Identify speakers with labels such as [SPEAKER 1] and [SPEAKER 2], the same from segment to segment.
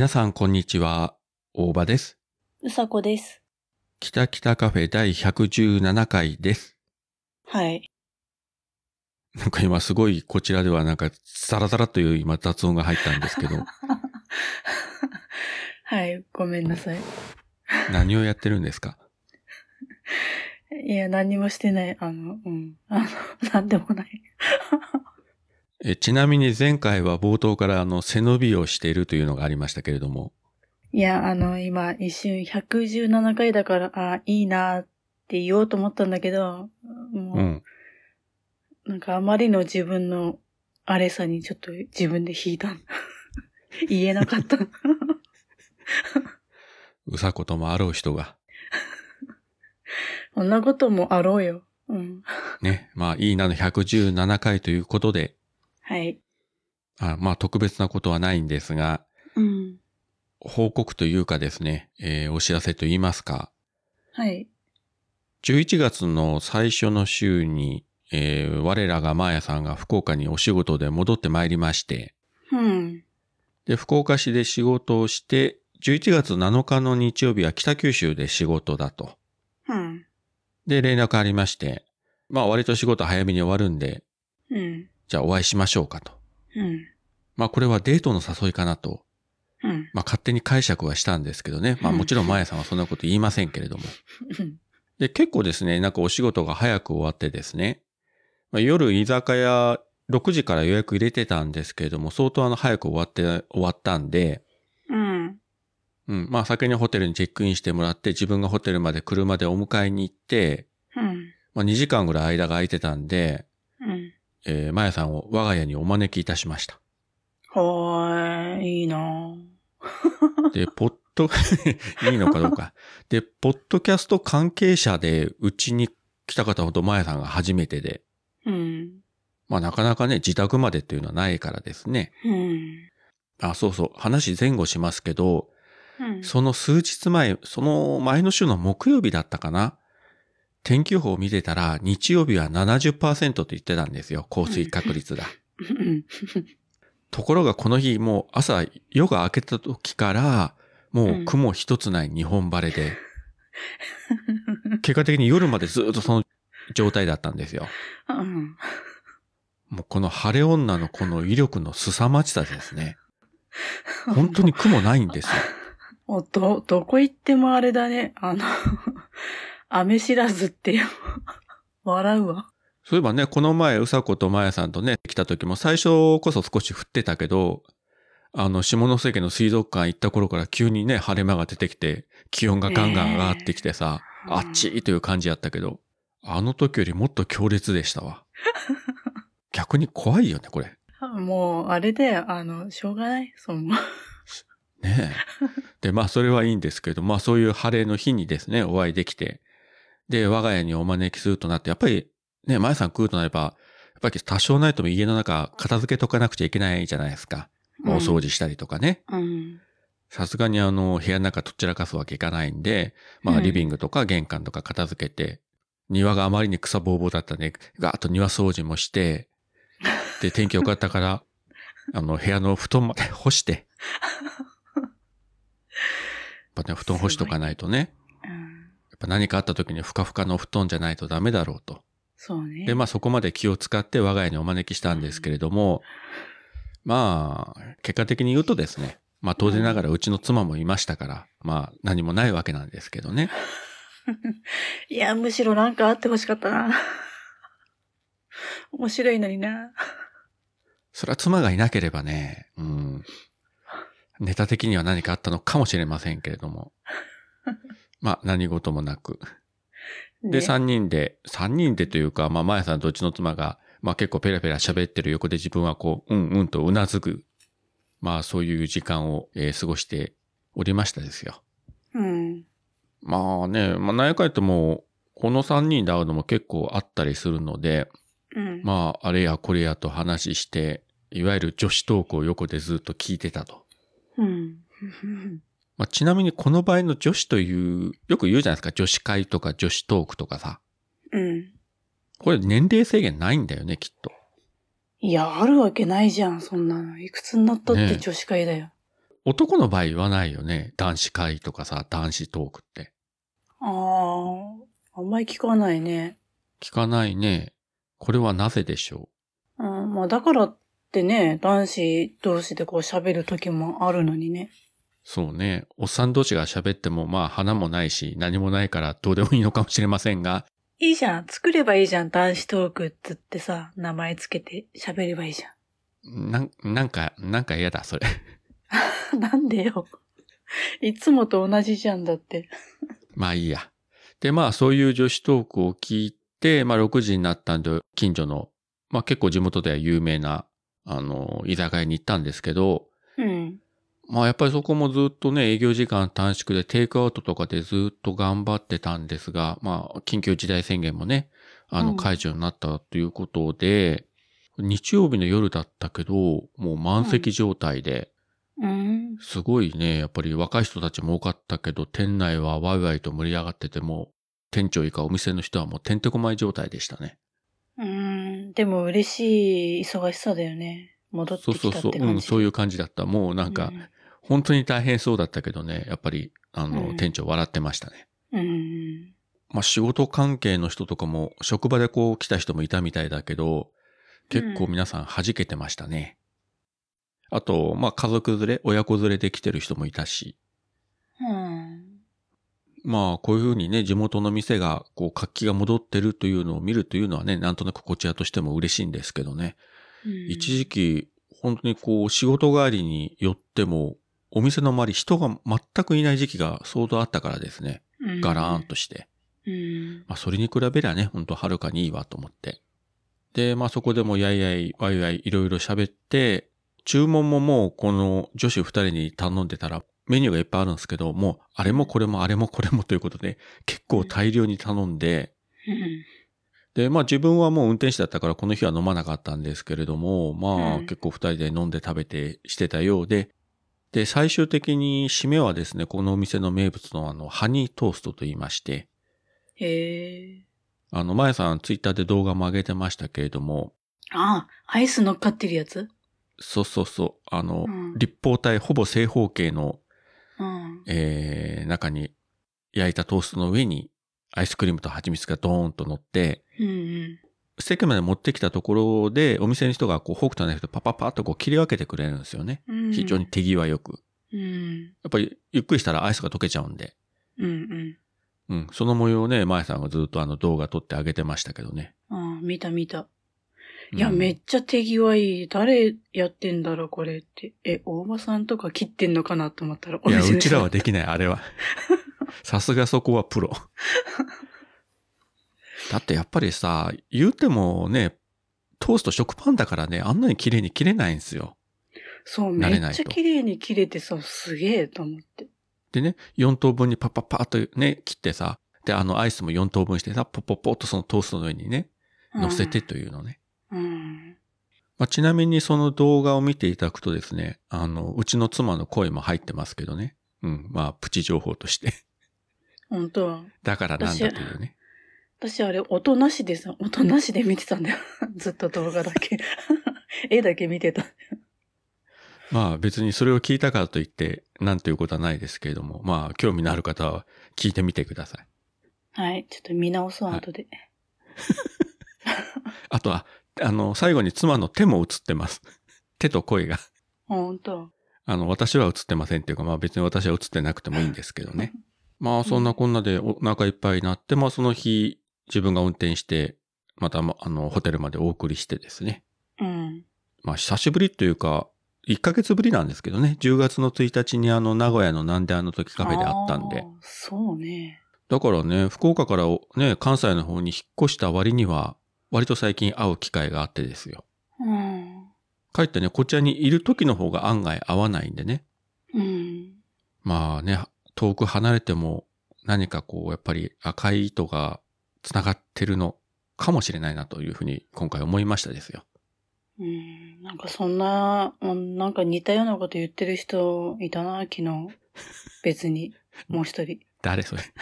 [SPEAKER 1] 皆さん、こんにちは。大場です。
[SPEAKER 2] うさこです。
[SPEAKER 1] 北北カフェ第117回です。
[SPEAKER 2] はい。
[SPEAKER 1] なんか今すごいこちらではなんかザラザラという今雑音が入ったんですけど、
[SPEAKER 2] はい、ごめんなさい。
[SPEAKER 1] 何をやってるんですか？
[SPEAKER 2] いや、何にもしてない。あの、うん。あの、なんでもない。
[SPEAKER 1] えちなみに前回は冒頭からあの背伸びをしているというのがありましたけれども、
[SPEAKER 2] いや、あの、今、一瞬117回だから、あ、いいなって言おうと思ったんだけど、もう、
[SPEAKER 1] うん。
[SPEAKER 2] なんかあまりの自分のあれさにちょっと自分で引いた。言えなかった。
[SPEAKER 1] うさこともあろう人が、
[SPEAKER 2] そんなこともあろうよ。うん。
[SPEAKER 1] ね、まあいいなの117回ということで、
[SPEAKER 2] はい。
[SPEAKER 1] あまあ特別なことはないんですが、
[SPEAKER 2] うん。
[SPEAKER 1] 報告というかですね、えーお知らせと言いますか、
[SPEAKER 2] はい。
[SPEAKER 1] 11月の最初の週に、えー我らがマーヤさんが福岡にお仕事で戻ってまいりまして、
[SPEAKER 2] うん。
[SPEAKER 1] で、福岡市で仕事をして、11月7日の日曜日は北九州で仕事だと。
[SPEAKER 2] うん。
[SPEAKER 1] で、連絡ありまして、まあ割と仕事早めに終わるんで、
[SPEAKER 2] うん。
[SPEAKER 1] じゃあお会いしましょうかと。
[SPEAKER 2] うん。
[SPEAKER 1] まあこれはデートの誘いかなと、
[SPEAKER 2] うん。
[SPEAKER 1] まあ勝手に解釈はしたんですけどね。まあもちろんマーヤさんはそんなこと言いませんけれども。
[SPEAKER 2] うん。
[SPEAKER 1] で、結構ですね、なんかお仕事が早く終わってですね、まあ、夜居酒屋6時から予約入れてたんですけれども、相当あの早く終わって、終わったんで、
[SPEAKER 2] うん。
[SPEAKER 1] うん、まあ先にホテルにチェックインしてもらって、自分がホテルまで車でお迎えに行って、
[SPEAKER 2] うん。
[SPEAKER 1] まあ2時間ぐらい間が空いてたんで、
[SPEAKER 2] うん。
[SPEAKER 1] えー、マヤさんを我が家にお招きいたしました。
[SPEAKER 2] はーい、いいなぁ
[SPEAKER 1] で、ポッド、いいのかどうか。で、ポッドキャスト関係者でうちに来た方ほどマヤさんが初めてで、
[SPEAKER 2] うん。
[SPEAKER 1] まあなかなかね、自宅までっていうのはないからですね。
[SPEAKER 2] うん。
[SPEAKER 1] あ、そうそう。話前後しますけど、
[SPEAKER 2] うん。
[SPEAKER 1] その数日前、その前の週の木曜日だったかな天気予報を見てたら、日曜日は70%と言ってたんですよ。降水確率が。
[SPEAKER 2] うん。
[SPEAKER 1] ところがこの日、もう朝、夜が明けた時から、もう雲一つない日本晴れで、結果的に夜までずっとその状態だったんですよ。
[SPEAKER 2] うん。
[SPEAKER 1] もうこの晴れ女のこの威力の凄まじさですね。本当に雲ないんですよ。
[SPEAKER 2] もうど、どこ行ってもあれだね。あの、雨知らずってよ。笑うわ。
[SPEAKER 1] そういえばね、この前、うさことまやさんとね、来た時も最初こそ少し降ってたけど、あの、下関の水族館行った頃から急にね、晴れ間が出てきて、気温がガンガン上がってきてさ、
[SPEAKER 2] うん
[SPEAKER 1] あっちいという感じやったけど、あの時よりもっと強烈でしたわ。逆に怖いよね、これ。
[SPEAKER 2] もう、あれだよ。あの、しょうがない。そんな。
[SPEAKER 1] ねえ。で、まあ、それはいいんですけど、まあ、そういう晴れの日にですね、お会いできて、で、我が家にお招きするとなって、やっぱり、ね、まやさん来るとなれば、やっぱり多少ないとも家の中片付けとかなくちゃいけないじゃないですか。お掃除したりとかね。
[SPEAKER 2] うん。
[SPEAKER 1] さすがにあの、部屋の中とっちらかすわけいかないんで、まあ、
[SPEAKER 2] うん
[SPEAKER 1] リビングとか玄関とか片付けて、庭があまりに草ぼうぼうだったんで、ガーッと庭掃除もして、で、天気良かったから、あの、部屋の布団まで干して、やっぱね、布団干しとかないとね、ぱ何かあった時にふかふかの布団じゃないとダメだろうと。
[SPEAKER 2] そうね。
[SPEAKER 1] で、まあそこまで気を使って我が家にお招きしたんですけれども、まあ、結果的に言うとですね、まあ当然ながらうちの妻もいましたから、まあ何もないわけなんですけどね。
[SPEAKER 2] いや、むしろなんかあってほしかったな。面白いのにな。
[SPEAKER 1] それは妻がいなければね、うん、ネタ的には何かあったのかもしれませんけれども、まあ何事もなく。で、
[SPEAKER 2] ね
[SPEAKER 1] 三人で、三人でというか、まあ、まやさんとうちの妻が、まあ結構ペラペラ喋ってる横で自分はこう、うんうんとうなずく、まあそういう時間を、えー過ごしておりましたですよ。
[SPEAKER 2] うん。
[SPEAKER 1] まあね、まあ何やかんやっても、この三人で会うのも結構あったりするので、
[SPEAKER 2] うん。
[SPEAKER 1] まああれやこれやと話して、いわゆる女子トークを横でずっと聞いてたと。
[SPEAKER 2] うん。
[SPEAKER 1] まあ、ちなみにこの場合の女子という、よく言うじゃないですか、女子会とか女子トークとかさ。
[SPEAKER 2] うん。
[SPEAKER 1] これ年齢制限ないんだよね、きっと。
[SPEAKER 2] いや、あるわけないじゃん、そんなの。いくつになったって女子会だよ。
[SPEAKER 1] 男の場合言わないよね。男子会とかさ、男子トークって。
[SPEAKER 2] ああ、あんまり聞かないね。
[SPEAKER 1] 聞かないね。これはなぜでしょ
[SPEAKER 2] うん、まあだからってね、男子同士でこう喋る時もあるのにね。
[SPEAKER 1] う。そうね。おっさん同士が喋っても、まあ、花もないし、何もないからどうでもいいのかもしれませんが、
[SPEAKER 2] いいじゃん。作ればいいじゃん。男子トークっつってさ、名前つけて喋ればいいじ
[SPEAKER 1] なん、なんか、なんか嫌だ、それ。
[SPEAKER 2] ゃん。なんでよ。いつもと同じじゃんだって。
[SPEAKER 1] まあいいや。で、まあそういう女子トークを聞いて、まあ6時になったんで、近所の、まあ結構地元では有名な、あの、居酒屋に行ったんですけど、
[SPEAKER 2] うん。
[SPEAKER 1] まあやっぱりそこもずっとね、営業時間短縮でテイクアウトとかでずっと頑張ってたんですが、まあ緊急事態宣言もね、あの
[SPEAKER 2] うん
[SPEAKER 1] 解除になったということで、日曜日の夜だったけど、もう満席状態で、
[SPEAKER 2] うん。
[SPEAKER 1] すごいね、やっぱり若い人たちも多かったけど、店内はワイワイと盛り上がってても、店長以下お店の人はもうてんてこまい状態でしたね。
[SPEAKER 2] うん。でも嬉しい忙しさだよね。戻って
[SPEAKER 1] そう
[SPEAKER 2] き
[SPEAKER 1] そうそう、うん、
[SPEAKER 2] たって感じ。
[SPEAKER 1] そういう感じだった。もうなんか、本当に大変そうだったけどね、やっぱり、あの、
[SPEAKER 2] うん
[SPEAKER 1] 店長笑ってましたね。
[SPEAKER 2] うん。うん。
[SPEAKER 1] まあ仕事関係の人とかも、職場でこう来た人もいたみたいだけど、結構皆さん弾けてましたね。あと、まあ家族連れ、親子連れで来てる人もいたし、
[SPEAKER 2] うん。
[SPEAKER 1] まあこういうふうにね、地元の店がこう活気が戻ってるというのを見るというのはね、なんとなくこちらとしても嬉しいんですけどね。
[SPEAKER 2] うん
[SPEAKER 1] 一時期、本当にこう仕事帰りに寄っても、お店の周り人が全くいない時期が相当あったからですね。ガラーンとして。
[SPEAKER 2] うん。
[SPEAKER 1] まあそれに比べりゃね、ほんとはるかにいいわと思って。で、まあそこでもやいやい、わいわいいろいろ喋って、注文ももうこの女子二人に頼んでたらメニューがいっぱいあるんですけど、もうあれもこれもあれもこれもということで結構大量に頼んで、
[SPEAKER 2] うん。
[SPEAKER 1] で、まあ自分はもう運転手だったからこの日は飲まなかったんですけれども、まあ
[SPEAKER 2] うん
[SPEAKER 1] 結構二人で飲んで食べてしてたようで、で、最終的に締めはですね、このお店の名物のあの、ハニートーストと言いまして、
[SPEAKER 2] へえ。
[SPEAKER 1] あの、まやさんツイッターで動画も上げてましたけれども、
[SPEAKER 2] あ、アイス乗っかってるやつ？
[SPEAKER 1] そうそうそう、あの、
[SPEAKER 2] うん
[SPEAKER 1] 立方体ほぼ正方形の、
[SPEAKER 2] うん。
[SPEAKER 1] えー、中に焼いたトーストの上にアイスクリームと蜂蜜がドーンと乗って、
[SPEAKER 2] うんうん。
[SPEAKER 1] 席まで持ってきたところで、お店の人がこう、フォークとナイフでパパパッとこう切り分けてくれるんですよね。
[SPEAKER 2] うん
[SPEAKER 1] 非常に。手際よく。
[SPEAKER 2] うん。
[SPEAKER 1] やっぱり、ゆっくりしたらアイスが溶けちゃうんで。
[SPEAKER 2] うんうん。
[SPEAKER 1] うん。その模様をね、まやさんがずっとあの動画撮ってあげてましたけどね。
[SPEAKER 2] あ見た見た。いや、
[SPEAKER 1] うん
[SPEAKER 2] めっちゃ手際いい。誰やってんだろう、これって。え、大場さんとか切ってんのかなと思ったら、
[SPEAKER 1] いや、うちらはできない、あれは。さすがそこはプロ。だってやっぱりさ、言うてもね、トースト食パンだからね、あんなに綺麗に切れないんですよ。
[SPEAKER 2] そう、めっちゃ綺麗に切れてさ、すげえと思って。
[SPEAKER 1] でね、4等分にパッパッパッとね、切ってさ、で、あのアイスも4等分してさ、ポッポッポッとそのトーストの上にね、乗せてというのね。
[SPEAKER 2] うん。
[SPEAKER 1] まあ、ちなみにその動画を見ていただくとですね、あの、うちの妻の声も入ってますけどね。うん、まあ、プチ情報として。
[SPEAKER 2] 本当は。
[SPEAKER 1] だからなんだというね。
[SPEAKER 2] 私あれ、音なしでさ、音なしで見てたんだよ。ずっと動画だけ。絵だけ見てた。
[SPEAKER 1] まあ別にそれを聞いたからといって、なんていうことはないですけれども、まあ興味のある方は聞いてみてください。
[SPEAKER 2] はい。ちょっと見直そう、
[SPEAKER 1] はい
[SPEAKER 2] 後で。
[SPEAKER 1] あとは、あの、最後に妻の手も映ってます。手と声が。
[SPEAKER 2] 本当。
[SPEAKER 1] あの、私は映ってませんっていうか、まあ別に私は映ってなくてもいいんですけどね。まあそんなこんなでお腹いっぱいになって、まあその日、自分が運転して、また、まあの、ホテルまでお送りしてですね。
[SPEAKER 2] うん。
[SPEAKER 1] まあ久しぶりというか、1ヶ月ぶりなんですけどね。10月の1日にあの、名古屋のなんであの時カフェであったんで。
[SPEAKER 2] そうね。
[SPEAKER 1] だからね、福岡からね、関西の方に引っ越した割には、割と最近会う機会があってですよ。
[SPEAKER 2] うん。
[SPEAKER 1] かえってね、こちらにいる時の方が案外会わないんでね。
[SPEAKER 2] うん。
[SPEAKER 1] まあね、遠く離れても何かこう、やっぱり赤い糸が繋がってるのかもしれないなというふうに今回思いましたですよ。
[SPEAKER 2] うん。なんかそんな、うんなんか似たようなこと言ってる人いたな、昨日。別に。もう一人。
[SPEAKER 1] 誰それ？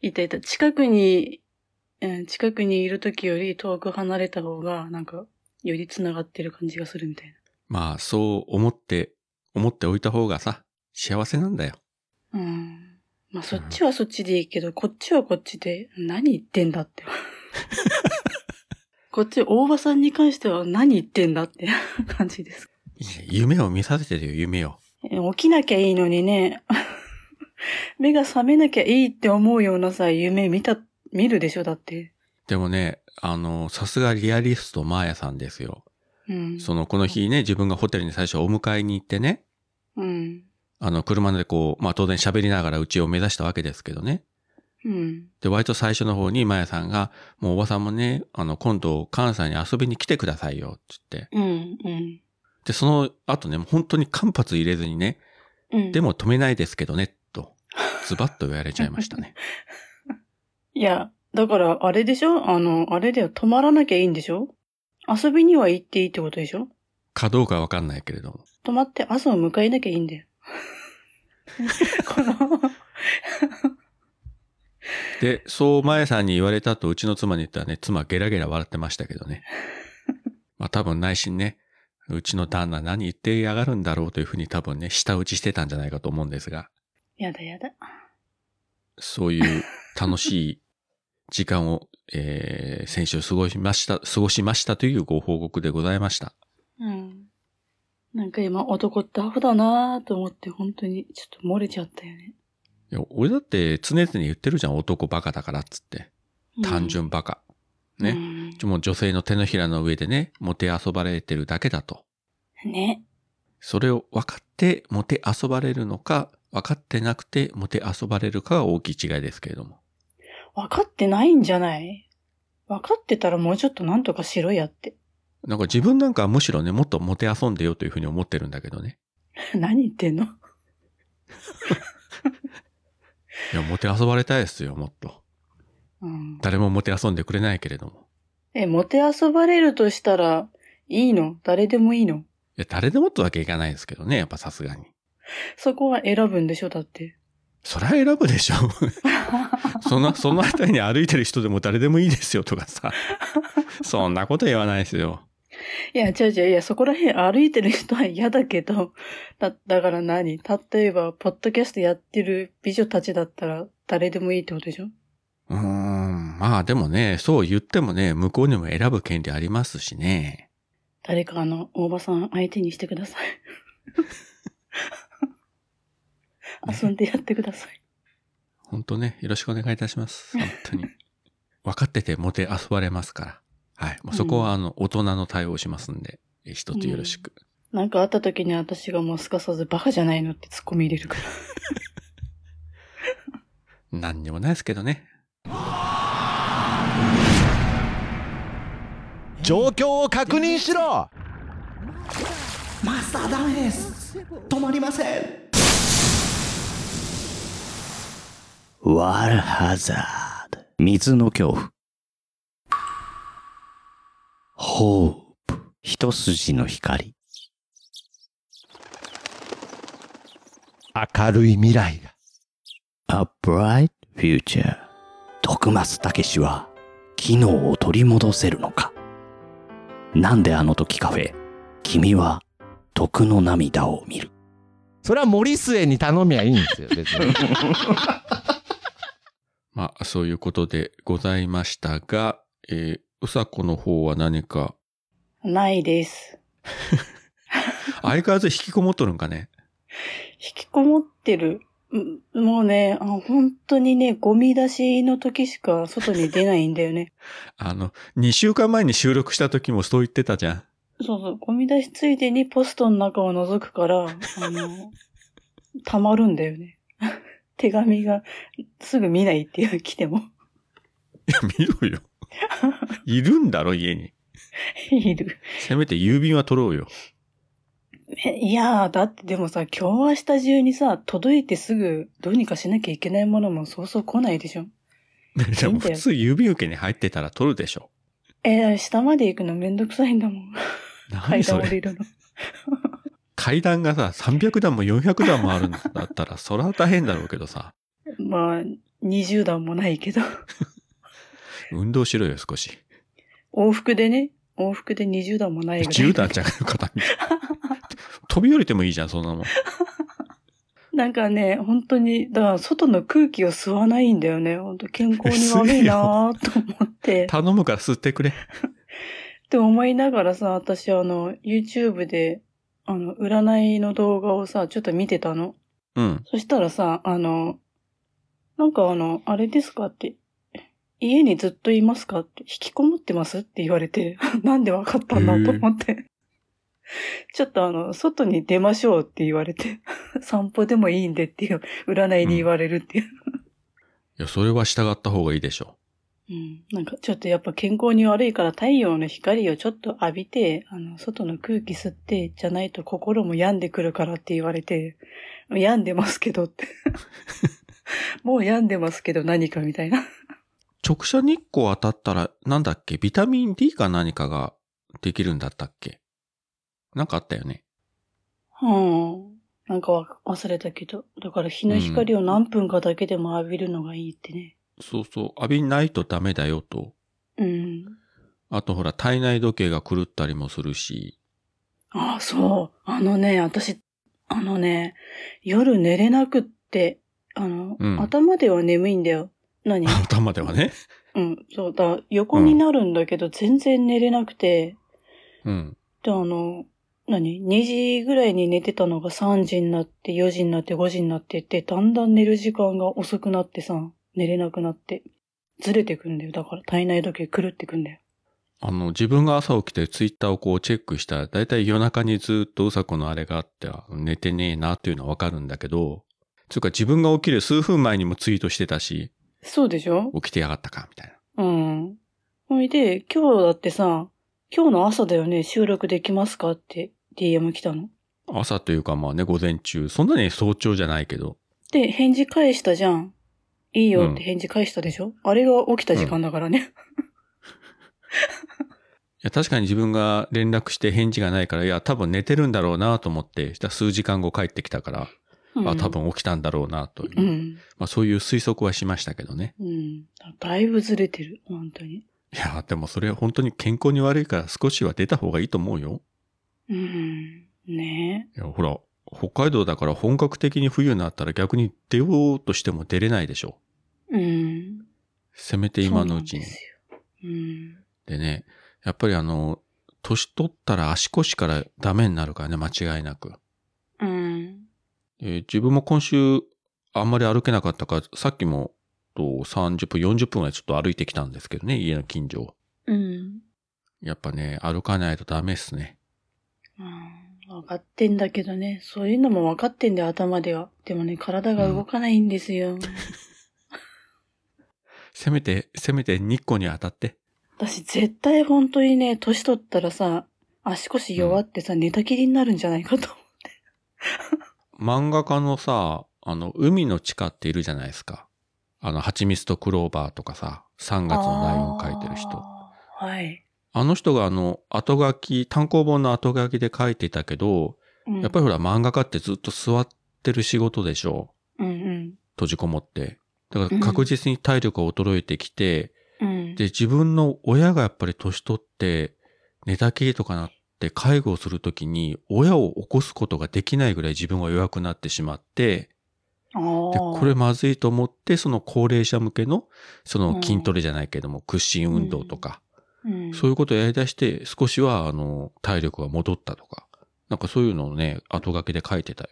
[SPEAKER 2] いたいた。近くに、うん、近くにいる時より遠く離れた方が、なんか、より繋がってる感じがするみたい
[SPEAKER 1] まあ、そう思って、思っておいた方がさ、幸せなんだよ。
[SPEAKER 2] うん。まあそっちはそっちでいいけど、こっちはこっちで何言ってんだって。こっち、大場さんに関しては何言ってんだって 感じです。
[SPEAKER 1] 夢を見させてるよ、夢を。
[SPEAKER 2] え起きなきゃいいのにね、目が覚めなきゃいいって思うようなさ、夢見た、見るでしょ、だって。
[SPEAKER 1] でもね、あの、さすがリアリストマーヤさんですよ。
[SPEAKER 2] うん。
[SPEAKER 1] その、この日ね、自分がホテルに最初お迎えに行ってね、
[SPEAKER 2] うん。
[SPEAKER 1] あの、車でこう、まあ当然喋りながら家を目指したわけですけどね。
[SPEAKER 2] うん。
[SPEAKER 1] で、割と最初の方にマヤさんが、もうおばさんもね、あの、今度関西に遊びに来てくださいよ、つって。
[SPEAKER 2] うん。うん。
[SPEAKER 1] で、その後ね、もう本当に間髪入れずにね、
[SPEAKER 2] うん。
[SPEAKER 1] でも止めないですけどね、と、ズバッと言われちゃいましたね。
[SPEAKER 2] いや、だから、あれでしょ？あの、あれだよ、泊まらなきゃいいんでしょ？遊びには行っていいってことでしょ？
[SPEAKER 1] かどうかわかんないけれども。
[SPEAKER 2] 泊まって朝を迎えなきゃいいんだよ。この、
[SPEAKER 1] で、そうマヤさんに言われたとうちの妻に言ったらね、妻ゲラゲラ笑ってましたけどね。まあ多分内心ね、うちの旦那何言ってやがるんだろうというふうに多分ね、舌打ちしてたんじゃないかと思うんですが、
[SPEAKER 2] やだやだ。
[SPEAKER 1] そういう楽しい時間を、えー、先週過ごしました、過ごしましたというご報告でございました。
[SPEAKER 2] うん。なんか今男ってアホだなぁと思って本当にちょっと漏れちゃったよね。
[SPEAKER 1] いや、俺だって常々言ってるじゃん、男バカだからっつって。
[SPEAKER 2] うん
[SPEAKER 1] 単。純バカ。ね。
[SPEAKER 2] うん
[SPEAKER 1] もう女性の手のひらの上でね、もて遊ばれてるだけだと。
[SPEAKER 2] ね。
[SPEAKER 1] それを分かってもて遊ばれるのか、分かってなくてもて遊ばれるかが大きい違いですけれども。
[SPEAKER 2] 分かってないんじゃない？分かってたらもうちょっとなんとかしろやって。
[SPEAKER 1] なんか自分なんかはむしろね、もっともて遊んでよというふうに思ってるんだけどね。
[SPEAKER 2] 何言ってんの？
[SPEAKER 1] いや、もて遊ばれたいですよ、もっと。
[SPEAKER 2] うん。
[SPEAKER 1] 誰ももて遊んでくれないけれども。
[SPEAKER 2] え、もて遊ばれるとしたら、いいの？誰でもいいの？
[SPEAKER 1] いや、誰でもってわけいかないですけどね、やっぱさすがに。
[SPEAKER 2] そこは選ぶんでしょだって。
[SPEAKER 1] そりゃ選ぶでしょ。その、その辺りに歩いてる人でも誰でもいいですよとかさ。そんなこと言わないですよ。
[SPEAKER 2] いや、違う違う、いや、そこら辺歩いてる人は嫌だけど、だ、だから何？例えば、ポッドキャストやってる美女たちだったら、誰でもいいってことでしょ？
[SPEAKER 1] うーん。まあでもね、そう言ってもね、向こうにも選ぶ権利ありますしね。
[SPEAKER 2] 誰かあの、大場さん相手にしてください。遊んでやってください。
[SPEAKER 1] 本当ね、よろしくお願いいたします。本当に。分かっててもて遊ばれますから。はい。もうそこはあの、大人の対応をしますんで、え一つよろしく。
[SPEAKER 2] なんかあった時に私がもうすかさずバカじゃないのって突っ込み入れるから。
[SPEAKER 1] 何にもないですけどね。
[SPEAKER 3] 状況を確認しろ
[SPEAKER 4] マスターダメです止まりませんワールハザード水の恐怖ホープ一筋の光。
[SPEAKER 3] 明るい未来が。
[SPEAKER 4] A bright future 徳松たけしは機能を取り戻せるのか。なんであの時カフェ君は徳の涙を見る。
[SPEAKER 3] それは森末に頼みゃいいんですよ別に。
[SPEAKER 1] まあ、そういうことでございましたが、えー、うさこの方は何か、
[SPEAKER 2] ないです。
[SPEAKER 1] 相変わらず引きこもっとるんかね？
[SPEAKER 2] 引きこもってる。んもうね、あ本当にね、ゴミ出しの時しか外に出ないんだよね。
[SPEAKER 1] あの、2週間前に収録した時もそう言ってたじゃん。
[SPEAKER 2] そうそう、ゴミ出しついでにポストの中を覗くから、あの、溜まるんだよね。手紙がすぐ見ないっていう来ても。
[SPEAKER 1] いや、見ろよ。いるんだろ、家に。
[SPEAKER 2] いる。
[SPEAKER 1] せめて郵便は取ろうよ。
[SPEAKER 2] えいやー、だってでもさ、今日明日中にさ、届いてすぐどうにかしなきゃいけないものもそうそう来ないでしょ。
[SPEAKER 1] でも普通郵便受けに入ってたら取るでしょ。
[SPEAKER 2] えー下まで行くのめんどくさいんだもん。階
[SPEAKER 1] 何それ？
[SPEAKER 2] 段降りるの。
[SPEAKER 1] 階段がさ、300段も400段もあるんだったら、そら大変だろうけどさ、
[SPEAKER 2] まあ、20段もないけど。
[SPEAKER 1] 運動しろよ、少し。
[SPEAKER 2] 往復でね、往復で20段もないぐらい。
[SPEAKER 1] 10段じゃないの、片道。飛び降りてもいいじゃん、そんなもん。
[SPEAKER 2] なんかね、本当に、だから外の空気を吸わないんだよね。本当健康に悪いなぁと思って。
[SPEAKER 1] 頼むから吸ってくれ。
[SPEAKER 2] って思いながらさ、私あの、YouTube で、あの、占いの動画をさ、ちょっと見てたの。
[SPEAKER 1] うん。
[SPEAKER 2] そしたらさ、あの、なんかあの、あれですかって、家にずっといますか？って、引きこもってます？って言われて、なんでわかったんだと思って。ちょっとあの、外に出ましょうって言われて、散歩でもいいんでっていう、占いに言われるっていう。
[SPEAKER 1] いや、それは従った方がいいでしょ
[SPEAKER 2] うん。なんかちょっとやっぱ健康に悪いから太陽の光をちょっと浴びて、あの、外の空気吸って、じゃないと心も病んでくるからって言われて、病んでますけどって。もう病んでますけど何かみたいな。
[SPEAKER 1] 直射日光当たったら、なんだっけ、ビタミン D か何かができるんだったっけ？なんかあったよね。
[SPEAKER 2] うん。なんかわ忘れたけど。だから日の光を何分かだけでも浴びるのがいいってね。
[SPEAKER 1] そうそう、浴びないとダメだよと。
[SPEAKER 2] うん。
[SPEAKER 1] あとほら、体内時計が狂ったりもするし。
[SPEAKER 2] ああ、そう。あのね、私、あのね、夜寝れなくって、あの、
[SPEAKER 1] うん
[SPEAKER 2] 頭では眠いんだよ。何？
[SPEAKER 1] 頭ではね。
[SPEAKER 2] うん、そうだ、横になるんだけど、全然寝れなくて、
[SPEAKER 1] うん。
[SPEAKER 2] で、あの、何 ?2 時ぐらいに寝てたのが3時になって、4時になって、5時になってって、だんだん寝る時間が遅くなってさ、寝れなくなって、ずれてくんだよ。だから体内時計狂ってくんだよ。
[SPEAKER 1] あの、自分が朝起きてツイッターをこうチェックしたら、だいたい夜中にずっとうさこのあれがあって、あ寝てねえなっていうのはわかるんだけど、つうか自分が起きる数分前にもツイートしてたし、
[SPEAKER 2] そうでしょ？
[SPEAKER 1] 起きてやがったか、みたいな。
[SPEAKER 2] うん。ほいで、今日だってさ、今日の朝だよね、収録できますかって DM 来たの？
[SPEAKER 1] 朝というかまあね、午前中。そんなに早朝じゃないけど。
[SPEAKER 2] で、返事返したじゃん。いいよって返事返したでしょ、あれが起きた時間だからね。
[SPEAKER 1] いや、確かに自分が連絡して返事がないから、いや、多分寝てるんだろうなと思って、したら数時間後帰ってきたから、
[SPEAKER 2] うん
[SPEAKER 1] あ、多。分起きたんだろうなという、
[SPEAKER 2] うん。
[SPEAKER 1] まあそういう推測はしましたけどね。
[SPEAKER 2] うん。だいぶずれてる、本当に。
[SPEAKER 1] いや、でもそれは本当に健康に悪いから少しは出た方がいいと思うよ。
[SPEAKER 2] うん。ね
[SPEAKER 1] いや、ほら、北海道だから本格的に冬になったら逆に出ようとしても出れないでしょ。
[SPEAKER 2] うん。
[SPEAKER 1] せめて今のうちに。
[SPEAKER 2] うん。で
[SPEAKER 1] ね、やっぱりあの、年取ったら足腰からダメになるからね、間違いなく。自分も今週あんまり歩けなかったから、さっきもと30分、40分ぐらいちょっと歩いてきたんですけどね、家の近所を。
[SPEAKER 2] うん。
[SPEAKER 1] やっぱね、歩かないとダメっすね。
[SPEAKER 2] うん。分かってんだけどね。そういうのも分かってんだよ、頭では。でもね、体が動かないんですよ。
[SPEAKER 1] せめて、せめて日光に当たって。
[SPEAKER 2] 私絶対本当にね、年取ったらさ、足腰弱ってさ、寝たきりになるんじゃないかと。
[SPEAKER 1] 漫画家のさ、あの、海の地下っているじゃないですか。あの、蜂蜜とクローバーとかさ、3月のライオンを描いてる人。
[SPEAKER 2] はい。
[SPEAKER 1] あの人があの、後書き、単行本の後書きで書いてたけど、
[SPEAKER 2] うん
[SPEAKER 1] やっぱりほら漫画家ってずっと座ってる仕事でしょ
[SPEAKER 2] うんうん。
[SPEAKER 1] 閉じこもって。だから確実に体力が衰えてきて、
[SPEAKER 2] うん。
[SPEAKER 1] で、自分の親がやっぱり年取って、寝たきりとかなって介護をするときに、親を起こすことができないぐらい自分が弱くなってしまって、
[SPEAKER 2] あ
[SPEAKER 1] で、
[SPEAKER 2] ー
[SPEAKER 1] これまずいと思って、その高齢者向けの、その筋トレじゃないけども、屈伸運動とか、
[SPEAKER 2] うん、
[SPEAKER 1] そういうことをやり出して、少しは、あの、体力が戻ったとか、なんかそういうのをね、後書きで書いてたよ。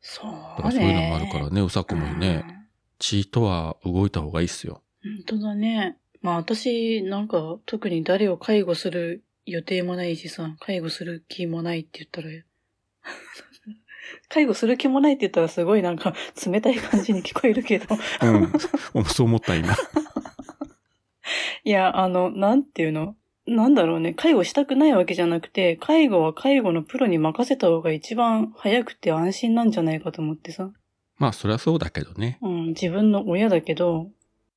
[SPEAKER 2] そうね。
[SPEAKER 1] だからそういうのもあるからね、うさこもね、
[SPEAKER 2] うん
[SPEAKER 1] 血とは動いた方がいいっすよ。
[SPEAKER 2] 本当だね。まあ私、なんか特に誰を介護する予定もないしさ、介護する気もないって言ったら、介護する気もないって言ったらすごいなんか冷たい感じに聞こえるけど。
[SPEAKER 1] うん。そう思った今。
[SPEAKER 2] いや、あの、なんていうの？なんだろうね。介護したくないわけじゃなくて、介護は介護のプロに任せた方が一番早くて安心なんじゃないかと思ってさ。
[SPEAKER 1] まあ、そりゃそうだけどね。
[SPEAKER 2] うん、自分の親だけど、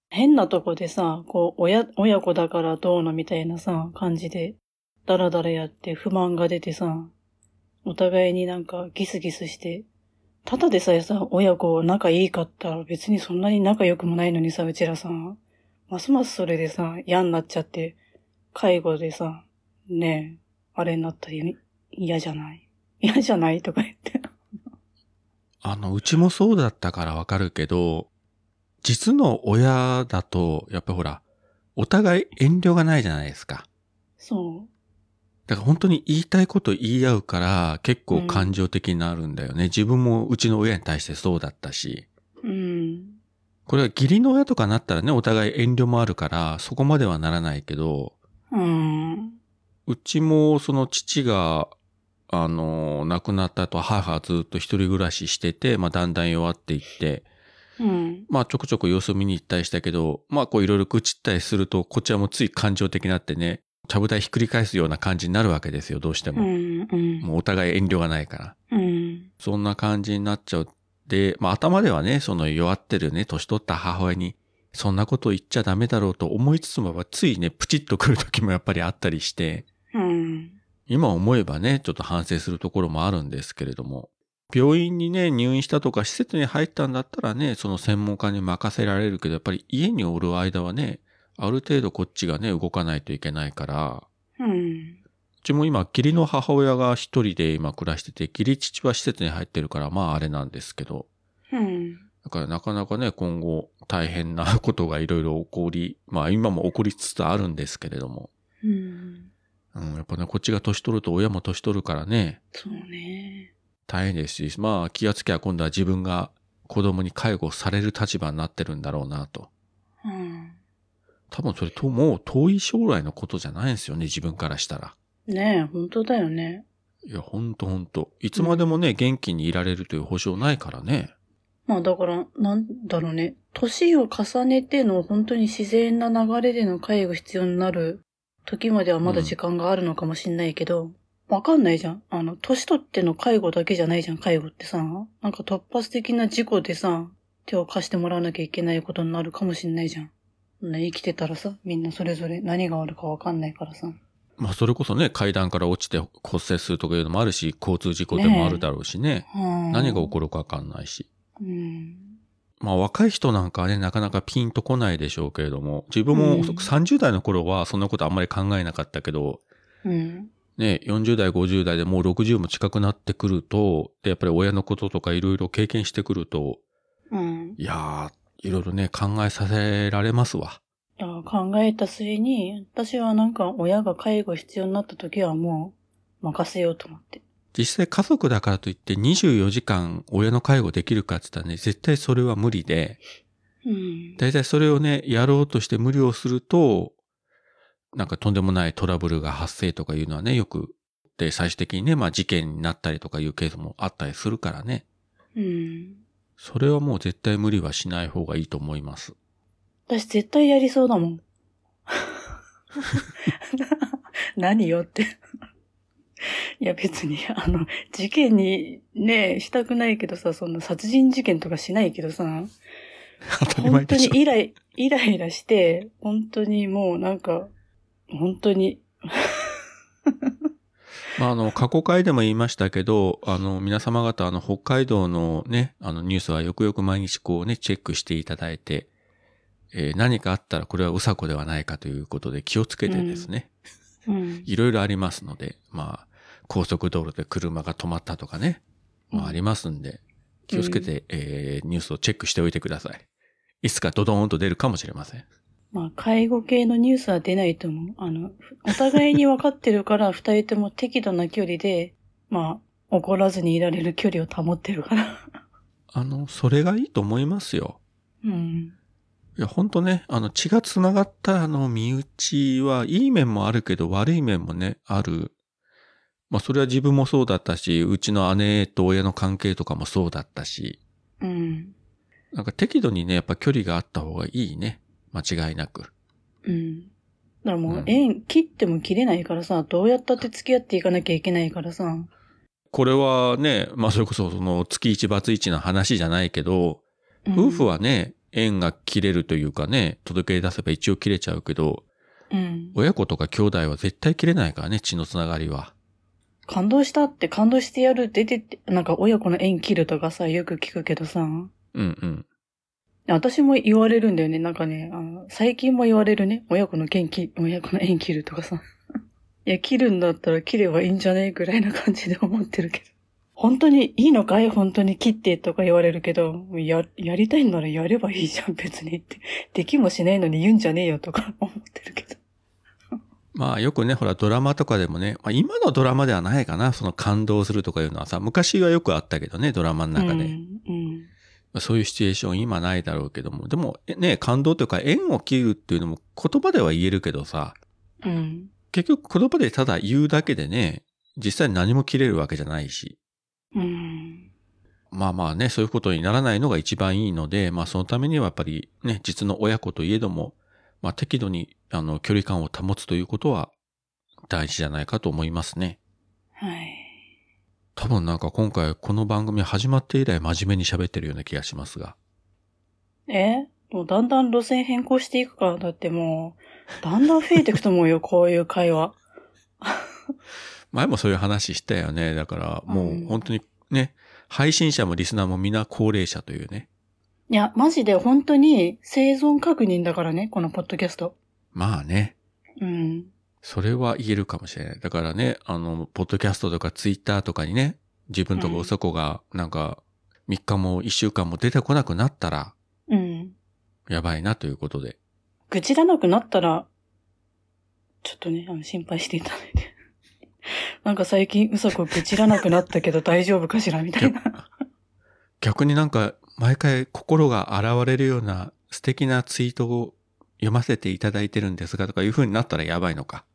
[SPEAKER 2] 変なとこでさ、こう、親、親子だからどうのみたいなさ、感じで、ダラダラやって不満が出てさ、お互いになんかギスギスして、ただでさえさ、親子仲いいかったら別にそんなに仲良くもないのにさ、うちらさ、ますますそれでさ、嫌になっちゃって、介護でさ、ねえ、あれになったり嫌じゃない？嫌じゃない？とか言って。
[SPEAKER 1] あの、うちもそうだったからわかるけど、実の親だと、やっぱほら、お互い遠慮がないじゃないですか。
[SPEAKER 2] そ
[SPEAKER 1] だから本当に言いたいこと言い合うから結構感情的になるんだよね。自分もうちの親に対してそうだったし。
[SPEAKER 2] う。うん。
[SPEAKER 1] これは義理の親とかなったらね、お互い遠慮もあるから、そこまではならないけど、
[SPEAKER 2] うん。
[SPEAKER 1] うちもその父が、あの、亡くなった後、母はずっと一人暮らししてて、まあだんだん弱っていって、
[SPEAKER 2] うん。
[SPEAKER 1] まあちょくちょく様子見に行ったりしたけど、まあこういろいろ愚痴ったりすると、こちらもつい感情的になってね、ちゃぶ台ひっくり返すような感じになるわけですよ、どうして
[SPEAKER 2] う
[SPEAKER 1] も。
[SPEAKER 2] ん。うん。
[SPEAKER 1] もうお互い遠慮がないから。
[SPEAKER 2] うん。
[SPEAKER 1] そんな感じになっちゃう。で、まあ頭ではね、その弱ってるね、年取った母親に、そんなこと言っちゃダメだろうと思いつつも、ついね、プチッと来る時もやっぱりあったりして、
[SPEAKER 2] うん。
[SPEAKER 1] 今思えばね、ちょっと反省するところもあるんですけれども、病院にね、入院したとか施設に入ったんだったらね、その専門家に任せられるけど、やっぱり家におる間はね、ある程度こっちがね、動かないといけないから、
[SPEAKER 2] うん。
[SPEAKER 1] うちも今、義理の母親が一人で今暮らしてて、義理父は施設に入ってるから、まああれなんですけど、
[SPEAKER 2] うん。
[SPEAKER 1] だからなかなかね、今後大変なことがいろいろ起こり、まあ今も起こりつつあるんですけれども、
[SPEAKER 2] うん。
[SPEAKER 1] うん、やっぱね、こっちが年取ると親も年取るからね、
[SPEAKER 2] そうね。
[SPEAKER 1] 大変ですし、まあ気がつきゃ今度は自分が子供に介護される立場になってるんだろうなと。
[SPEAKER 2] うん。
[SPEAKER 1] 多分それともう遠い将来のことじゃないんですよね、自分からしたら。
[SPEAKER 2] ねえ、本当だよね。
[SPEAKER 1] いや、ほんとほんと。いつまでもね、元気にいられるという保証ないからね。
[SPEAKER 2] まあだから、なんだろうね。年を重ねての本当に自然な流れでの介護必要になる時まではまだ時間があるのかもしんないけど、わかんないじゃん。あの、年取っての介護だけじゃないじゃん、介護ってさ。なんか突発的な事故でさ、手を貸してもらわなきゃいけないことになるかもしんないじゃん。生きてたらさ、みんなそれぞれ何があるかわかんないからさ。
[SPEAKER 1] まあそれこそね、階段から落ちて骨折するとかいうのもあるし、交通事故でもあるだろうしね。
[SPEAKER 2] うん
[SPEAKER 1] 何が起こるかわかんないし。
[SPEAKER 2] うん。
[SPEAKER 1] まあ若い人なんかはね、なかなかピンとこないでしょうけれども、自分も
[SPEAKER 2] うん
[SPEAKER 1] 30代の頃はそんなことあんまり考えなかったけど、
[SPEAKER 2] うん。
[SPEAKER 1] ね、40代、50代でもう60も近くなってくると、で、やっぱり親のこととかいろいろ経験してくると、
[SPEAKER 2] うん。
[SPEAKER 1] いやー、いろいろね、考えさせられますわ。
[SPEAKER 2] 考えた末に、私はなんか親が介護必要になった時はもう任せようと思って。
[SPEAKER 1] 実際家族だからといって24時間親の介護できるかって言ったらね、絶対それは無理で、
[SPEAKER 2] うん。
[SPEAKER 1] 大体それをね、やろうとして無理をすると、なんかとんでもないトラブルが発生とかいうのはね、よく、で、最終的にね、まあ事件になったりとかいうケースもあったりするからね。
[SPEAKER 2] うん。
[SPEAKER 1] それはもう絶対無理はしない方がいいと思います。
[SPEAKER 2] 私絶対やりそうだもん。何よって。いや別に、あの、事件にね、したくないけどさ、そんな殺人事件とかしないけどさ、
[SPEAKER 1] 当たり前
[SPEAKER 2] 本当
[SPEAKER 1] でしょ。
[SPEAKER 2] にイライ、イライラして、本当にもうなんか、本当に、
[SPEAKER 1] まあ、あの、過去回でも言いましたけど、あの、皆様方、あの、北海道のね、あの、ニュースはよくよく毎日こうね、チェックしていただいて、えー何かあったらこれはうさこではないかということで気をつけてですね、
[SPEAKER 2] うん。
[SPEAKER 1] いろいろありますので、まあ、高速道路で車が止まったとかね、まあ、ありますんで、気をつけて、えーニュースをチェックしておいてください。いつかドドーンと出るかもしれません。
[SPEAKER 2] まあ、介護系のニュースは出ないと思う。あの、お互いに分かってるから、二人とも適度な距離で、まあ、怒らずにいられる距離を保ってるから。
[SPEAKER 1] あの、それがいいと思いますよ。
[SPEAKER 2] うん。
[SPEAKER 1] いや、ほんとね、あの、血が繋がったあの、身内は、いい面もあるけど、悪い面もね、ある。まあ、それは自分もそうだったし、うちの姉と親の関係とかもそうだったし、
[SPEAKER 2] うん。
[SPEAKER 1] なんか適度にね、やっぱ距離があった方がいいね。間違いなく。
[SPEAKER 2] うん。だからも
[SPEAKER 1] う
[SPEAKER 2] うん縁切っても切れないからさ、どうやったって付き合っていかなきゃいけないからさ。
[SPEAKER 1] これはね、まあ、それこそ、その、月一罰一の話じゃないけど、
[SPEAKER 2] うん
[SPEAKER 1] 夫婦はね、縁が切れるというかね、届け出せば一応切れちゃうけど、
[SPEAKER 2] うん。
[SPEAKER 1] 親子とか兄弟は絶対切れないからね、血のつながりは。
[SPEAKER 2] 感動したって感動してやる出てって、なんか親子の縁切るとかさ、よく聞くけどさ。
[SPEAKER 1] うんうん。
[SPEAKER 2] 私も言われるんだよね。なんかね、あの最近も言われるね。親子の縁切、親子の縁切るとかさ。いや、切るんだったら切ればいいんじゃね？えぐらいな感じで思ってるけど。本当にいいのかい？本当に切ってとか言われるけど、や、やりたいんならやればいいじゃん、別にって。できもしないのに言うんじゃねえよとか 思ってるけど。
[SPEAKER 1] まあよくね、ほらドラマとかでもね、まあ今のドラマではないかな、その感動するとかいうのはさ、昔はよくあったけどね、ドラマの中で。
[SPEAKER 2] うん。うん
[SPEAKER 1] まあそういうシチュエーション今ないだろうけども、でもね、感動というか縁を切るっていうのも言葉では言えるけどさ、
[SPEAKER 2] うん。
[SPEAKER 1] 結局言葉でただ言うだけでね、実際何も切れるわけじゃないし。
[SPEAKER 2] うん。
[SPEAKER 1] まあまあね、そういうことにならないのが一番いいので、まあそのためにはやっぱりね、実の親子といえども、まあ適度にあの距離感を保つということは大事じゃないかと思いますね。
[SPEAKER 2] はい。
[SPEAKER 1] 多分なんか今回この番組始まって以来真面目に喋ってるような気がしますが。
[SPEAKER 2] え？もうだんだん路線変更していくから、だってもう、だんだん増えていくと思うよ、こういう会話。
[SPEAKER 1] 前もそういう話したよね。だからも
[SPEAKER 2] うん
[SPEAKER 1] う本当にね、配信者もリスナーも皆高齢者というね。
[SPEAKER 2] いや、マジで本当に生存確認だからね、このポッドキャスト。
[SPEAKER 1] まあね。
[SPEAKER 2] うん。
[SPEAKER 1] それは言えるかもしれない。だからね、あの、ポッドキャストとかツイッターとかにね、自分とか
[SPEAKER 2] うん
[SPEAKER 1] うそこがなんか3日も1週間も出てこなくなったら、
[SPEAKER 2] うん。
[SPEAKER 1] やばいなということで。
[SPEAKER 2] 愚痴らなくなったら、ちょっとね、あの、心配していただいて。なんか最近、うさこ愚痴らなくなったけど大丈夫かしらみたいな。
[SPEAKER 1] 逆になんか毎回心が現れるような素敵なツイートを読ませていただいてるんですがとかいう風になったらやばいのか。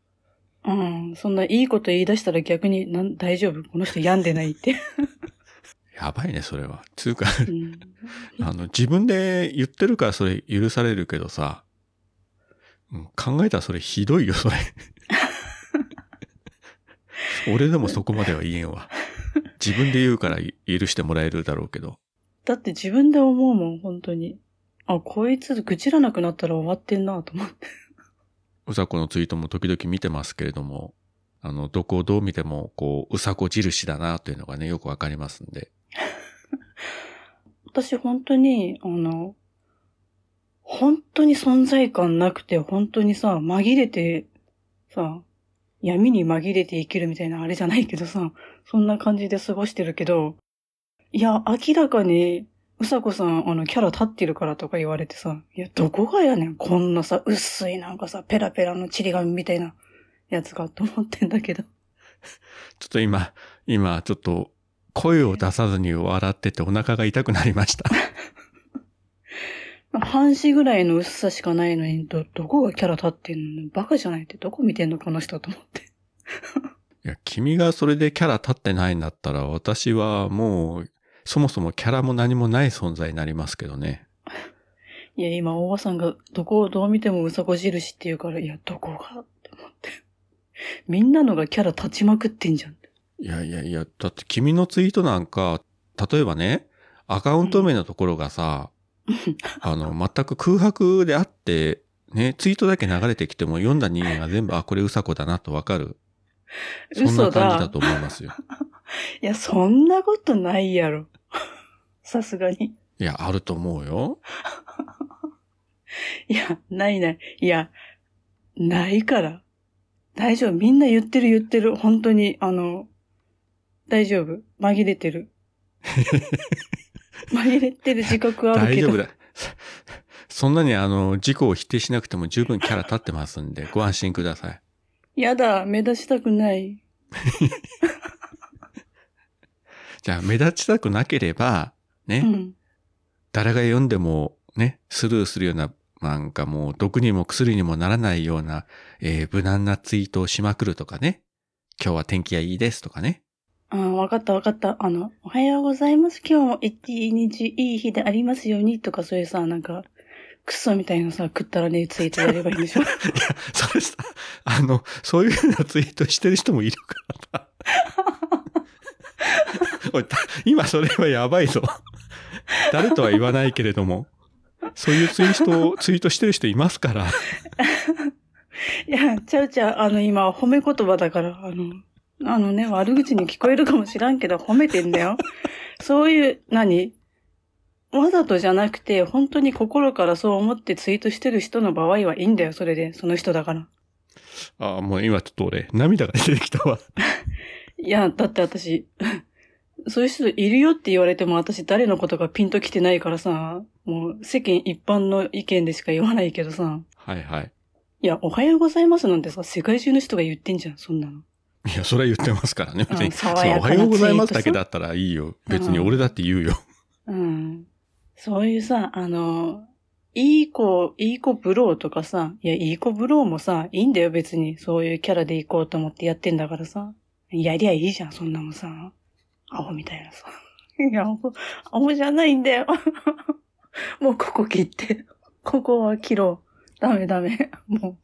[SPEAKER 2] うん。そんないいこと言い出したら逆になん大丈夫？この人病んでないって。
[SPEAKER 1] やばいね、それは。つうか、
[SPEAKER 2] うん。
[SPEAKER 1] あの、自分で言ってるからそれ許されるけどさ、うん考えたらそれひどいよ、それ。俺でもそこまでは言えんわ。自分で言うから許してもらえるだろうけど。
[SPEAKER 2] だって自分で思うもん、本当に。あ、こいつ愚痴らなくなったら終わってんなと思って。
[SPEAKER 1] うさこのツイートも時々見てますけれども、あの、どこをどう見ても、こう、うさこ印だなというのがね、よくわかりますんで。
[SPEAKER 2] 私本当に、あの、本当に存在感なくて、本当にさ、紛れて、さ、闇に紛れて生きるみたいなあれじゃないけどさ、そんな感じで過ごしてるけど、いや、明らかに、うさこさん、あの、キャラ立ってるからとか言われてさ、いや、どこがやねん、こんなさ、薄いなんかさ、ペラペラのチリ紙みたいなやつがと思ってんだけど。
[SPEAKER 1] ちょっと今、今、ちょっと、声を出さずに笑っててお腹が痛くなりました。
[SPEAKER 2] 半紙ぐらいの薄さしかないのに、ど、どこがキャラ立ってんの？バカじゃないって、どこ見てんのこの人と思って。
[SPEAKER 1] いや、君がそれでキャラ立ってないんだったら、私はもう、そもそもキャラも何もない存在になりますけどね。
[SPEAKER 2] いや、今、大場さんが、どこをどう見てもうさこ印って言うから、いや、どこがって思って。みんなのがキャラ立ちまくってんじゃん。
[SPEAKER 1] いやいやいや、だって君のツイートなんか、例えばね、アカウント名のところがさ、あの、全く空白であって、ね、ツイートだけ流れてきても読んだ人間が全部、あ、これうさこだなとわかる。そんな感じだと思いますよ。
[SPEAKER 2] いや、そんなことないやろ。さすがに。
[SPEAKER 1] いや、あると思うよ。
[SPEAKER 2] いや、ないない。いや、ないから。大丈夫。みんな言ってる言ってる。本当に、あの、大丈夫。紛れてる。紛れてる自覚はあるけど。
[SPEAKER 1] 大丈夫だ。そんなにあの、自己を否定しなくても十分キャラ立ってますんで、ご安心ください。
[SPEAKER 2] やだ、目立ちたくない。
[SPEAKER 1] じゃあ、目立ちたくなければ、ね、
[SPEAKER 2] うん。
[SPEAKER 1] 誰が読んでもね、スルーするような、なんかもう毒にも薬にもならないような、えー無難なツイートをしまくるとかね。今日は天気がいいですとかね。
[SPEAKER 2] ああ、わかったわかった。あの、おはようございます。今日も一日いい日でありますようにとかそういうさ、なんか、クソみたいなさ、食ったらねえツイートやればいいんでしょ
[SPEAKER 1] いや、それさ、あの、そういうふうなツイートしてる人もいるからさ。今それはやばいぞ。誰とは言わないけれども、そういうツイートを、ツイートしてる人いますから。
[SPEAKER 2] いや、ちゃうちゃう、あの、今、褒め言葉だから、あの、あのね、悪口に聞こえるかもしらんけど、褒めてんだよ。そういう、何？わざとじゃなくて、本当に心からそう思ってツイートしてる人の場合はいいんだよ、それで、その人だから。
[SPEAKER 1] ああ、もう今ちょっと俺、涙が出てきたわ。
[SPEAKER 2] いや、だって私、そういう人いるよって言われても私誰のことかピンときてないからさ、もう世間一般の意見でしか言わないけどさ、
[SPEAKER 1] はいはい。
[SPEAKER 2] いや、おはようございますなんてさ、世界中の人が言ってんじゃん、そんなの。
[SPEAKER 1] いや、それは言ってますからね。別に、
[SPEAKER 2] うん
[SPEAKER 1] おはようございますだけだったらいいよ。別に俺だって言うよ。
[SPEAKER 2] うん。そういうさ、あの、いい子、いい子ブローとかさ、いや、いい子ブローもさ、いいんだよ別に。そういうキャラで行こうと思ってやってんだからさ。やりゃいいじゃん、そんなのさ。アホみたいなさ。いや、アホ、アホじゃないんだよ。もうここ切って。ここは切ろう。ダメダメ。もう。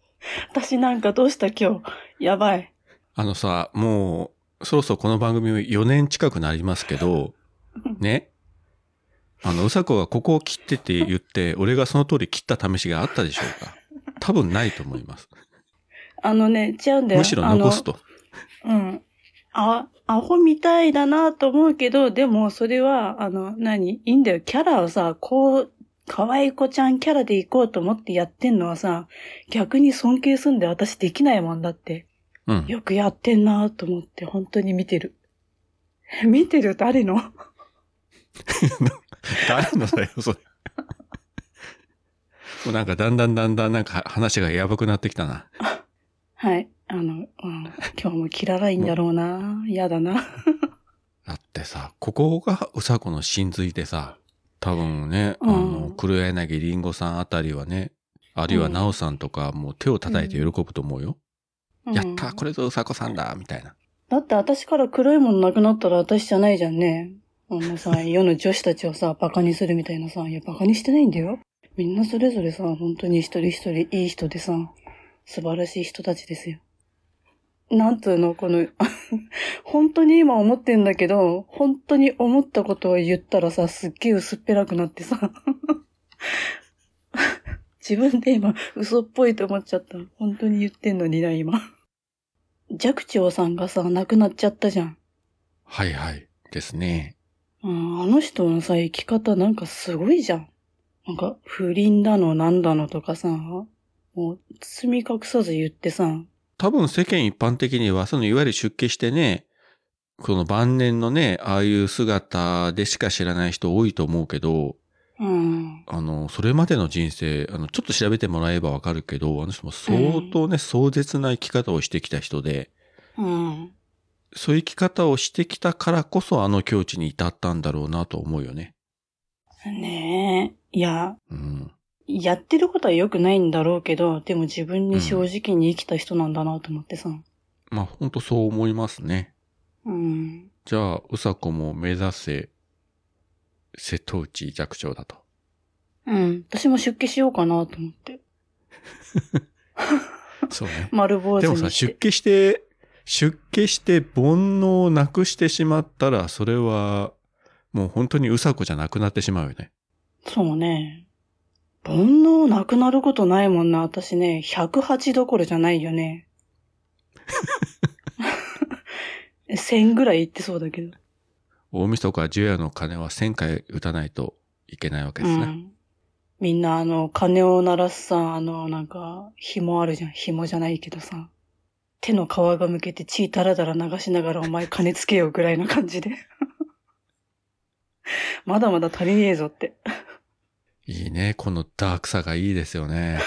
[SPEAKER 2] 私なんかどうした今日？やばい。
[SPEAKER 1] あのさ、もう、そろそろこの番組4年近くなりますけど、ね？あの、うさこがここを切ってって言って、俺がその通り切った試しがあったでしょうか？多分ないと思います。
[SPEAKER 2] あのね、違うんだよ。
[SPEAKER 1] むしろ残すと。
[SPEAKER 2] うん。あ、アホみたいだなと思うけど、でもそれは、あの、何？いいんだよ。キャラをさ、こう、可愛い子ちゃんキャラで行こうと思ってやってんのはさ、逆に尊敬すんで私できないもんだって。
[SPEAKER 1] うん。
[SPEAKER 2] よくやってんなと思って本当に見てる。見てる誰の？
[SPEAKER 1] 誰のだよ、それ。もうなんかだんだんだんだんなんか話がやばくなってきたな。
[SPEAKER 2] はい。あの、うん、今日も切らないんだろうな嫌だな。
[SPEAKER 1] だってさ、ここがうさこの真髄でさ、多分ね、あ
[SPEAKER 2] うん
[SPEAKER 1] の、黒柳りんごさんあたりはね、あるいはなおさんとかもう手を叩いて喜ぶと思うよ。やったーこれぞうさこさんだみたいな。
[SPEAKER 2] だって私から黒いものなくなったら私じゃないじゃんね。あのさ、世の女子たちをさ、バカにするみたいなさ、いや、バカにしてないんだよ。みんなそれぞれさ、本当に一人一人いい人でさ、素晴らしい人たちですよ。なんつうの、この、本当に今思ってんだけど、本当に思ったことを言ったらさ、すっげえ薄っぺらくなってさ、自分で今、嘘っぽいと思っちゃった。本当に言ってんのにな、今。寂聴さんがさ、亡くなっちゃったじゃん。
[SPEAKER 1] はいはい。ですね。
[SPEAKER 2] うん、あの人のさ、生き方なんかすごいじゃん。なんか、不倫だのなんだのとかさ、もう、包み隠さず言ってさ、
[SPEAKER 1] 多分世間一般的には、そのいわゆる出家してね、この晩年のね、ああいう姿でしか知らない人多いと思うけど、
[SPEAKER 2] うん、
[SPEAKER 1] あの、それまでの人生、あの、ちょっと調べてもらえばわかるけど、あの人も相当ね、壮絶な生き方をしてきた人で、
[SPEAKER 2] うん、
[SPEAKER 1] そういう生き方をしてきたからこそあの境地に至ったんだろうなと思うよね。
[SPEAKER 2] ねえ。いや、
[SPEAKER 1] うん。
[SPEAKER 2] やってることは良くないんだろうけど、でも自分に正直に生きた人なんだなと思ってさ。
[SPEAKER 1] まあ、ほんとそう思いますね。
[SPEAKER 2] うん。
[SPEAKER 1] じゃあ、うさこも目指せ、瀬戸内寂聴だと。
[SPEAKER 2] うん。私も出家しようかなと思って。
[SPEAKER 1] そうね。
[SPEAKER 2] 丸坊主
[SPEAKER 1] でもさ。出家して、出家して煩悩をなくしてしまったら、それは、もう本当にうさこじゃなくなってしまうよね。
[SPEAKER 2] そうね。煩悩なくなることないもんな。私ね、108どころじゃないよね。1000ぐらいいってそうだけど。
[SPEAKER 1] 大晦日除夜の鐘は1000回打たないといけないわけですね。
[SPEAKER 2] うん。みんなあの、鐘を鳴らすさ、あの、なんか、紐あるじゃん。紐じゃないけどさ。手の皮がむけて血だらだら流しながらお前鐘つけようぐらいな感じで。まだまだ足りねえぞって。
[SPEAKER 1] いいね。このダークさがいいですよね。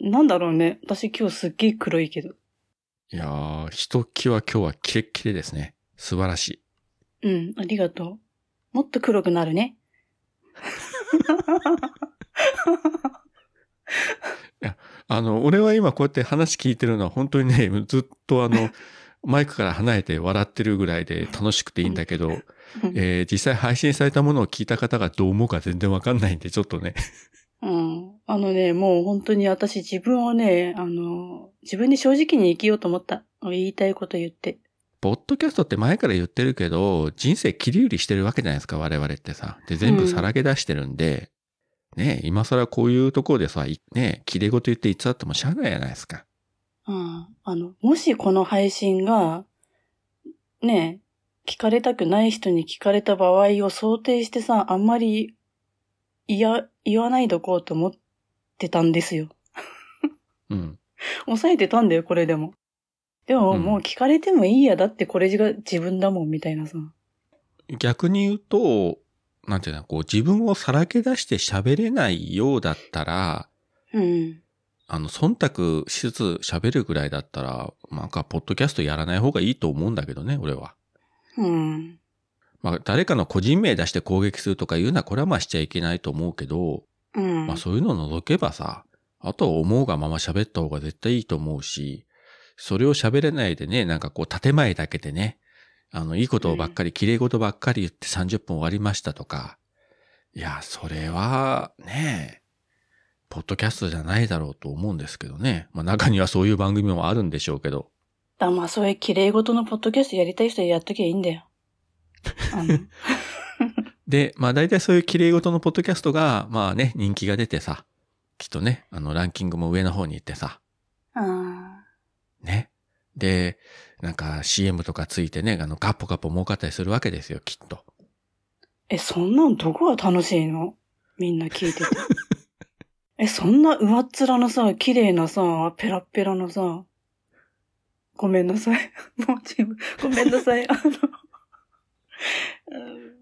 [SPEAKER 2] なんだろうね。私今日すっげえ黒いけど。
[SPEAKER 1] いやー、ひときわ今日はキレッキレですね。素晴らしい。
[SPEAKER 2] うん、ありがとう。もっと黒くなるね。
[SPEAKER 1] あの、俺は今こうやって話聞いてるのは本当にね、ずっとあの、マイクから離れて笑ってるぐらいで楽しくていいんだけど、えー実際配信されたものを聞いた方がどう思うか全然わかんないんで、ちょっとね。
[SPEAKER 2] うん。あのね、もう本当に私自分をね、あの、自分に正直に生きようと思った。言いたいこと言って。
[SPEAKER 1] ポッドキャストって前から言ってるけど、人生切り売りしてるわけじゃないですか、我々ってさ。で、全部さらけ出してるんで、ね今更こういうところでさ、いね切れ事言って偽ってもしゃあないじゃないですか。
[SPEAKER 2] うん。あの、もしこの配信が、ね、聞かれたくない人に聞かれた場合を想定してさ、あんまり、いや、言わないでおこうと思ってたんですよ。
[SPEAKER 1] うん。
[SPEAKER 2] 抑えてたんだよ、これでも。でも、
[SPEAKER 1] うん
[SPEAKER 2] もう聞かれてもいいや、だってこれが自分だもん、みたいなさ。
[SPEAKER 1] 逆に言うと、なんていうの、こう自分をさらけ出して喋れないようだったら、
[SPEAKER 2] うん。
[SPEAKER 1] あの、忖度しつつ喋るぐらいだったら、なんか、ポッドキャストやらない方がいいと思うんだけどね、俺は。
[SPEAKER 2] うん。
[SPEAKER 1] まあ、誰かの個人名出して攻撃するとかいうのは、これはまあしちゃいけないと思うけど、
[SPEAKER 2] うん。
[SPEAKER 1] まあそういうのを除けばさ、あとは思うがまま喋った方が絶対いいと思うし、それを喋れないでね、なんかこう建前だけでね、あの、いいことばっかり、綺麗事ばっかり言って30分終わりましたとか、いや、それは、ねポッドキャストじゃないだろうと思うんですけどね。まあ中にはそういう番組もあるんでしょうけど。
[SPEAKER 2] だまあ、そういう綺麗事のポッドキャストやりたい人はやっときゃいいんだよ。
[SPEAKER 1] で、まあ大体そういう綺麗事のポッドキャストが、まあね、人気が出てさ、きっとね、あのランキングも上の方に行ってさ、
[SPEAKER 2] あ
[SPEAKER 1] ね。で、なんか CM とかついてね、あの、ガッポガッポ儲かったりするわけですよ、きっと。
[SPEAKER 2] ーえ、そんなんどこが楽しいの？みんな聞いてて。え、そんな上っ面のさ、綺麗なさ、ペラッペラのさ、ごめんなさい。もう自分、ごめんなさい。あの、うん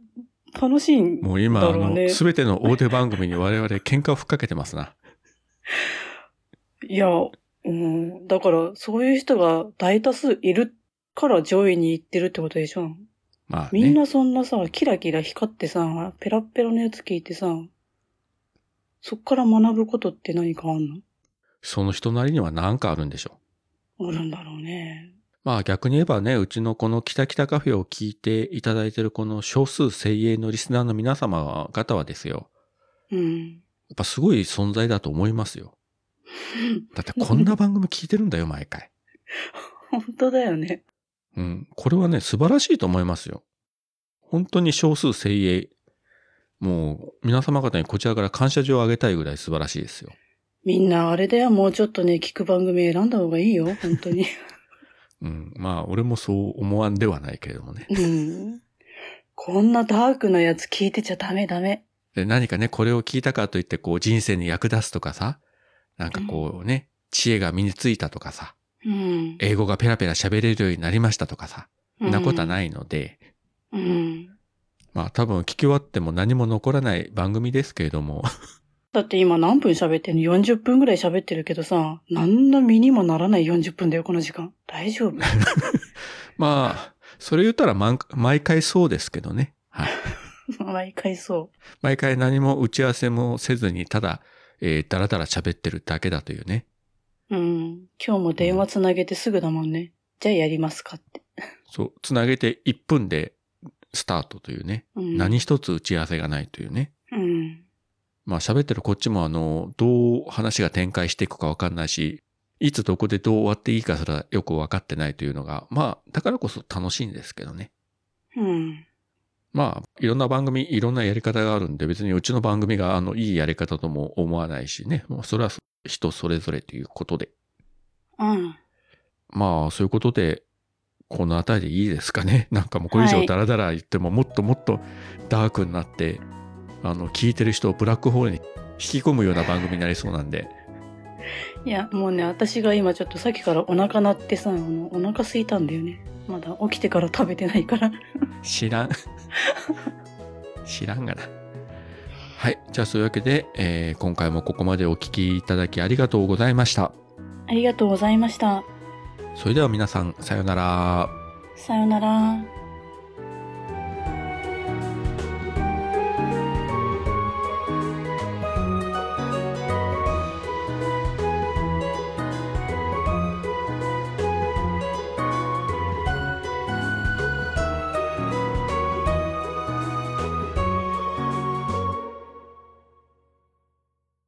[SPEAKER 2] 楽しいんだ
[SPEAKER 1] もう今、あの、
[SPEAKER 2] ろうね。
[SPEAKER 1] すべての大手番組に我々喧嘩をふっかけてますな。
[SPEAKER 2] いや、うん、だから、そういう人が大多数いるから上位に行ってるってことでしょ。
[SPEAKER 1] まあね。
[SPEAKER 2] みんなそんなさ、キラキラ光ってさ、ペラッペラのやつ聞いてさ、そっから学ぶことって何かあんの？
[SPEAKER 1] その人なりには何かあるんでしょう。
[SPEAKER 2] あるんだろうね。
[SPEAKER 1] まあ逆に言えばね、うちのこのキタキタカフェを聞いていただいているこの少数精鋭のリスナーの皆様方はですよ。
[SPEAKER 2] うん。
[SPEAKER 1] やっぱすごい存在だと思いますよ。だってこんな番組聞いてるんだよ、毎回。
[SPEAKER 2] 本当だよね。
[SPEAKER 1] うん。これはね、素晴らしいと思いますよ。本当に少数精鋭。もう、皆様方にこちらから感謝状をあげたいぐらい素晴らしいですよ。
[SPEAKER 2] みんなあれだよ、もうちょっとね、聞く番組選んだ方がいいよ、本当に。
[SPEAKER 1] うん。まあ、俺もそう思わんではないけれどもね。
[SPEAKER 2] うん。こんなダークなやつ聞いてちゃダメダメ。
[SPEAKER 1] で、何かね、これを聞いたからといって、こう、人生に役立つとかさ、なんかこうね、知恵が身についたとかさ、
[SPEAKER 2] うん。
[SPEAKER 1] 英語がペラペラ喋れるようになりましたとかさ、そんなことはないので、
[SPEAKER 2] うん。
[SPEAKER 1] まあ多分聞き終わっても何も残らない番組ですけれども、
[SPEAKER 2] だって今何分喋ってんの ?40 分ぐらい喋ってるけどさ、何の身にもならない40分だよ、この時間。大丈夫？
[SPEAKER 1] まあ、それ言ったら毎毎回そうですけどね。はい。
[SPEAKER 2] 毎回そ
[SPEAKER 1] 毎回何も打ち合わせもせずに、ただ、えー、だらだら喋ってるだけだというね。
[SPEAKER 2] う。うん。今日も電話つなげてすぐだもんね。じゃあやりますかって。
[SPEAKER 1] そう、つなげて1分でスタートというね。
[SPEAKER 2] うん。
[SPEAKER 1] 何一つ打ち合わせがないというね。
[SPEAKER 2] うん。
[SPEAKER 1] まあ喋ってるこっちもあの、どう話が展開していくかわかんないし、いつどこでどう終わっていいかすらよくわかってないというのが、まあ、だからこそ楽しいんですけどね。
[SPEAKER 2] うん。
[SPEAKER 1] まあ、いろんな番組、いろんなやり方があるんで、別にうちの番組があの、いいやり方とも思わないしね。もうそれは人それぞれということで。
[SPEAKER 2] うん。
[SPEAKER 1] まあ、そういうことで、このあたりでいいですかね。なんかもうこれ以上ダラダラ言っても、もっともっとダークになって、あの、聞いてる人をブラックホールに引き込むような番組になりそうなんで。
[SPEAKER 2] いや、もうね、私が今ちょっとさっきからお腹鳴ってさ、あの、お腹空いたんだよね。まだ起きてから食べてないから。
[SPEAKER 1] 知らん。知らんがな。はい。じゃあそういうわけで、えー今回もここまでお聞きいただきありがとうございました。
[SPEAKER 2] ありがとうございました。
[SPEAKER 1] それでは皆さん、さようなら。
[SPEAKER 2] さよなら。